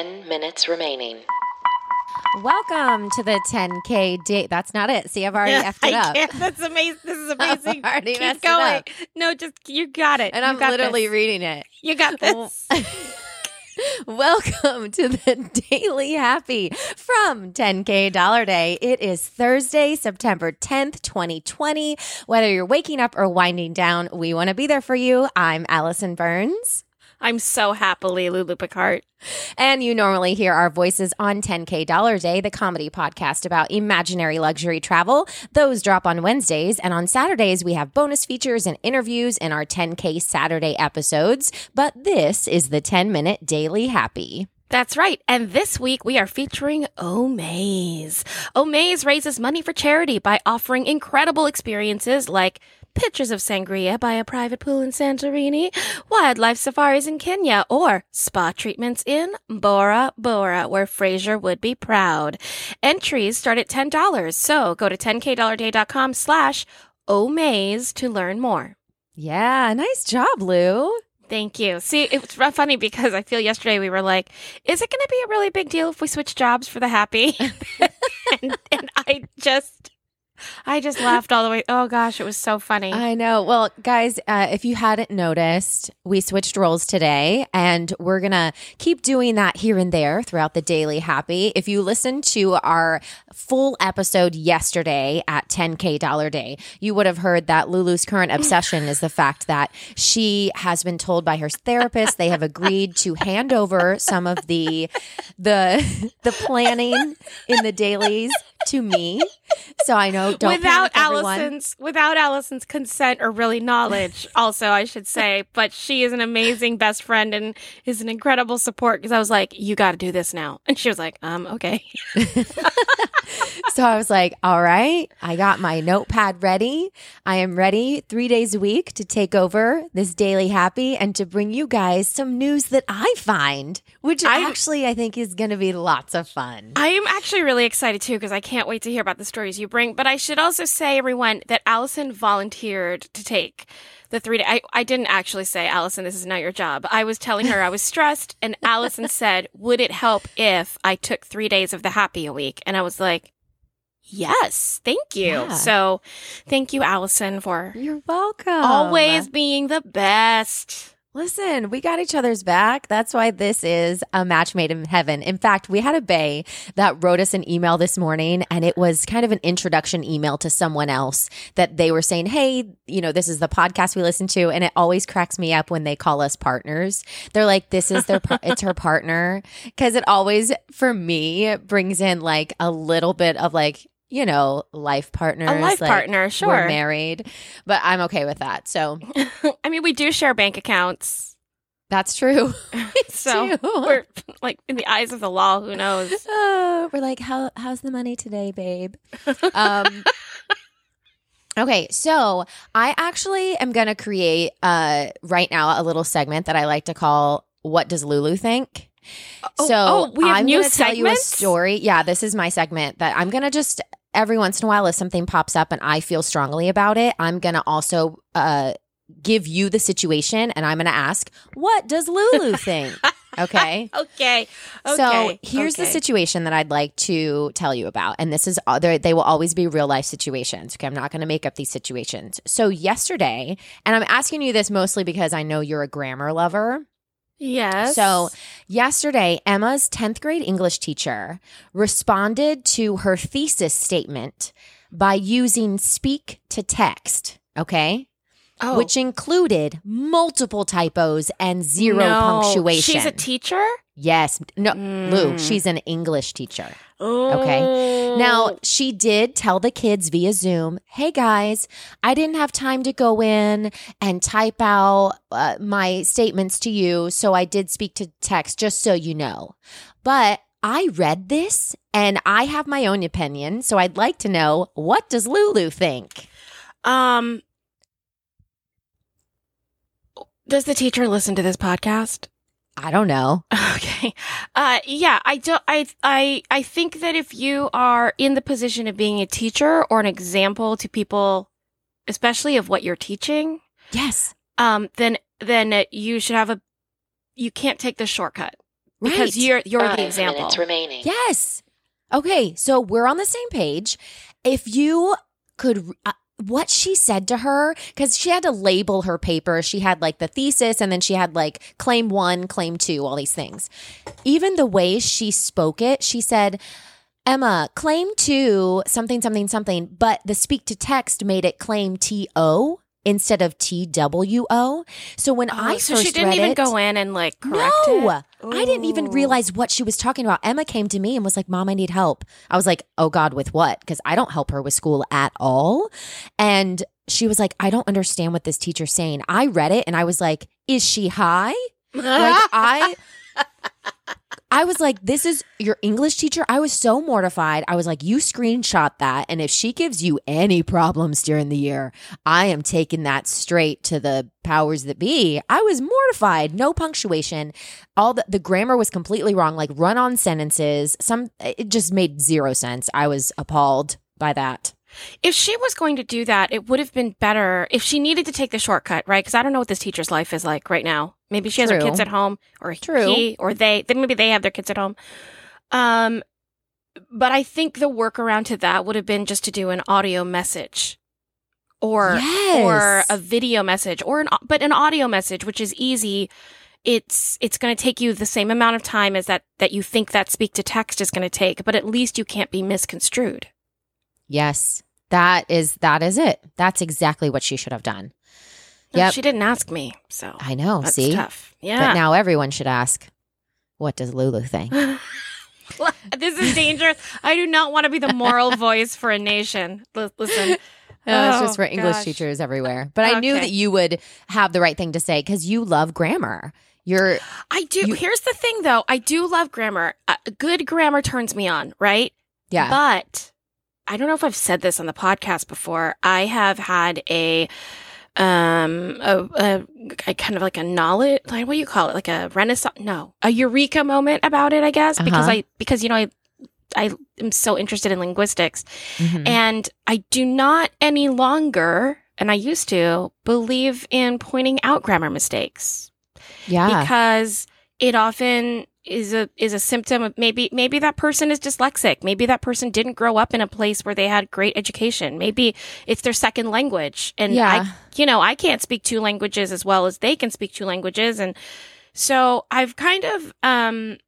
10 minutes remaining. Welcome to the 10K date. That's not it. See, I've already Yeah, effed it I up. can't. That's amazing. This is amazing. already Keep messed it going. up. No, just you got it. And You I'm got literally this. reading it. You got this. Welcome to the Daily Happy from 10K Dollar Day. It is Thursday, September 10th, 2020. Whether you're waking up or winding down, we want to be there for you. I'm Allison Burns. I'm so happily Lulu Picard. And you normally hear our voices on 10K Dollar Day, the comedy podcast about imaginary luxury travel. Those drop on Wednesdays. And on Saturdays, we have bonus features and interviews in our 10K Saturday episodes. But this is the 10 minute daily happy. That's right. And this week we are featuring Omaze. Omaze raises money for charity by offering incredible experiences like pictures of sangria by a private pool in Santorini, wildlife safaris in Kenya, or spa treatments in Bora Bora, where Fraser would be proud. Entries start at $10, so go to 10kdollarday.com slash Omaze to learn more. Yeah, nice job, Lou. Thank you. See, it's funny because I feel yesterday we were like, is it going to be a really big deal if we switch jobs for the happy? and, and I just, I just laughed all the way. Oh gosh, it was so funny. I know. Well, guys, uh, if you hadn't noticed, we switched roles today and we're to keep doing that here and there throughout the daily happy. If you listened to our full episode yesterday at 10K Dollar Day, you would have heard that Lulu's current obsession is the fact that she has been told by her therapist they have agreed to hand over some of the the the planning in the dailies to me. So I know don't without. Allison's without Allison's consent or really knowledge, also I should say, but she is an amazing best friend and is an incredible support because I was like, you got to do this now, and she was like, um, okay. So I was like, all right, I got my notepad ready. I am ready three days a week to take over this daily happy and to bring you guys some news that I find, which I- actually I think is going to be lots of fun. I am actually really excited too because I can't wait to hear about the stories you bring. But I should also say, everyone, that Allison volunteered to take the three day. I, I didn't actually say, Allison, this is not your job. I was telling her I was stressed, and Allison said, Would it help if I took three days of the happy a week? And I was like, Yes, thank you. Yeah. So thank you, Allison, for You're welcome. always being the best. Listen, we got each other's back. That's why this is a match made in heaven. In fact, we had a bay that wrote us an email this morning and it was kind of an introduction email to someone else that they were saying, Hey, you know, this is the podcast we listen to. And it always cracks me up when they call us partners. They're like, this is their, par- it's her partner. Cause it always, for me, brings in like a little bit of like, you know, life partners. A life like, partner, We're sure. married, but I'm okay with that. So I mean, we do share bank accounts. that's true. So we're like in the eyes of the law, who knows? Oh, we're like, how how's the money today, babe? Um, okay, so I actually am gonna create uh right now a little segment that I like to call "What Does Lulu Think." Oh, so oh, we have I'm new gonna tell you a story. Yeah, this is my segment that I'm gonna just every once in a while if something pops up and I feel strongly about it, I'm gonna also uh give you the situation and I'm gonna ask, "What does Lulu think?" Okay. Okay. Okay. So here's the situation that I'd like to tell you about, and this is uh, they will always be real life situations. Okay, I'm not going to make up these situations. So yesterday, and I'm asking you this mostly because I know you're a grammar lover. Yes. So yesterday, Emma's 10th grade English teacher responded to her thesis statement by using speak to text. Okay. oh, Which included multiple typos and zero no. punctuation. She's a teacher. Yes. No, Lou, Mm. she's an English teacher. Oh. Now, she did tell the kids via Zoom, hey guys, I didn't have time to go in and type out uh, my statements to you. So I did speak to text, just so you know. But I read this and I have my own opinion. So I'd like to know what does Lulu think? um, does the teacher listen to this podcast? I don't know. Okay. Uh yeah, I don't I I I think that if you are in the position of being a teacher or an example to people especially of what you're teaching, Yes. um then then uh, you should have a you can't take the shortcut. right. because you're you're Five the example. minutes remaining. Yes. Okay, so we're on the same page. If you could, uh, what she said to her, because she had to label her paper. She had like the thesis, and then she had like claim one, claim two, all these things. Even the way she spoke it, she said, Emma, claim two, something, something, something, but the speak to text made it claim T O instead of T W O. So when oh, I Oh, so first she didn't even it- go in and like correct no, it. I didn't even realize oh. what she was talking about. Emma came to me and was like, Mom, I need help. I was like, Oh God, with what? Because I don't help her with school at all. And she was like, I don't understand what this teacher's saying. I read it and I was like, Is she high? Like, I. I was like, this is your English teacher. I was so mortified. I was like, you screenshot that. And if she gives you any problems during the year, I am taking that straight to the powers that be. I was mortified. No punctuation. All the, the grammar was completely wrong, like run on sentences. Some, it just made zero sense. I was appalled by that. If she was going to do that, it would have been better if she needed to take the shortcut, right? Because I don't know what this teacher's life is like right now. Maybe she has her kids at home, or True. he, or they. Then maybe they have their kids at home. Um, but I think the workaround to that would have been just to do an audio message, or Yes. or a video message, or an but an audio message, which is easy. It's it's going to take you the same amount of time as that that you think that speak to text is going to take, but at least you can't be misconstrued. Yes. That is, that is it. That's exactly what she should have done. No, Yep. She didn't ask me, so I know. that's see? tough. But now everyone should ask, what does Lulu think? this is dangerous. I do not want to be the moral voice for a nation. L- listen. No, it's Oh, just for English gosh. teachers everywhere. But I knew that you would have the right thing to say because you love grammar. You're I do. You- Here's the thing, though. I do love grammar. Uh, good grammar turns me on, right? yeah. But I don't know if I've said this on the podcast before. I have had a um a, a, a kind of like a knowledge like what do you call it like a renaissance no a eureka moment about it i guess because Uh-huh. i because you know i i am so interested in linguistics Mhm. And I do not any longer, and I used to, believe in pointing out grammar mistakes yeah. because it often is a is a symptom of maybe maybe that person is dyslexic. Maybe that person didn't grow up in a place where they had great education. Maybe it's their second language. And Yeah. I you know, I can't speak two languages as well as they can speak two languages. And so I've kind of um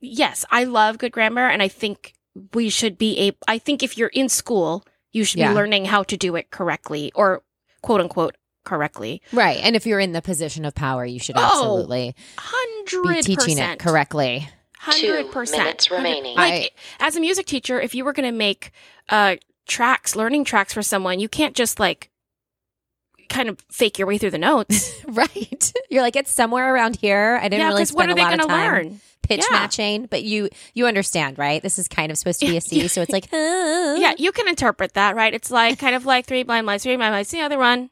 yes, I love good grammar and I think we should be able I think if you're in school, you should Yeah. be learning how to do it correctly or quote unquote correctly. right. And if you're in the position of power, you should Oh, absolutely Hundred be teaching it correctly. Hundred Two percent. minutes remaining. Like as a music teacher, if you were going to make uh tracks, learning tracks for someone, you can't just like kind of fake your way through the notes. right. You're like, it's somewhere around here. I didn't yeah, really because what spend are a they lot of going to time learn? pitch Yeah. matching, but you you understand, right? This is kind of supposed to be a C, so it's like, huh. Yeah, you can interpret that, right? It's like kind of like three blind mice, three blind mice, the other one.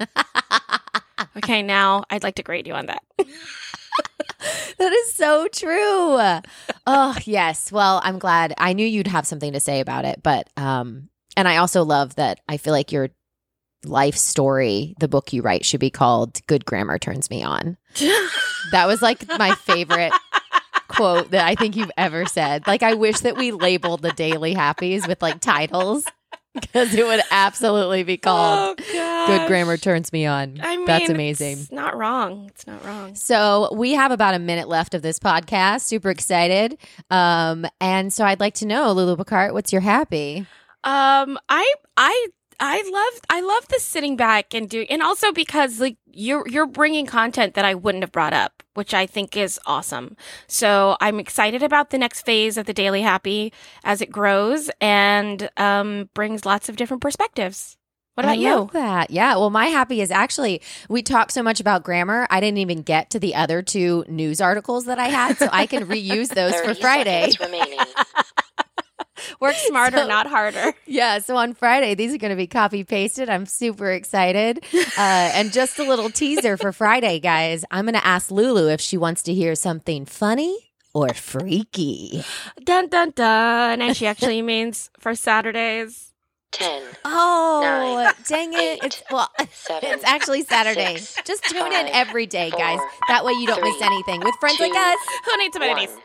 Okay, now I'd like to grade you on that. That is so true. oh, yes. Well, I'm glad. I knew you'd have something to say about it, but um and I also love that I feel like your life story, the book you write should be called Good Grammar Turns Me On. That was like my favorite quote that I think you've ever said. Like I wish that we labeled the Daily Happies with like titles because it would absolutely be called oh, Good Grammar Turns Me On. I mean, That's amazing. It's not wrong. It's not wrong. So we have about a minute left of this podcast. Super excited. Um, and so I'd like to know, Lulu Picard, what's your happy? Um, I I I love I love the sitting back and doing, and also because like you're you're bringing content that I wouldn't have brought up, which I think is awesome. So I'm excited about the next phase of the Daily Happy as it grows and um brings lots of different perspectives. What about I you? love that. Yeah. Well, my happy is actually we talk so much about grammar. I didn't even get to the other two news articles that I had, so I can reuse those for Friday. seconds remaining. Work smarter, So- not harder. Yeah, so on Friday, these are going to be copy pasted. I'm super excited. Uh, and just a little teaser for Friday, guys. I'm going to ask Lulu if she wants to hear something funny or freaky. Dun dun dun. And she actually means for Saturdays. 10, Oh, Nine, dang it. eight, it's well seven, it's actually Saturday. six, Just tune in five, every day, guys. That way you don't miss anything with friends like us. Who needs amenities? one.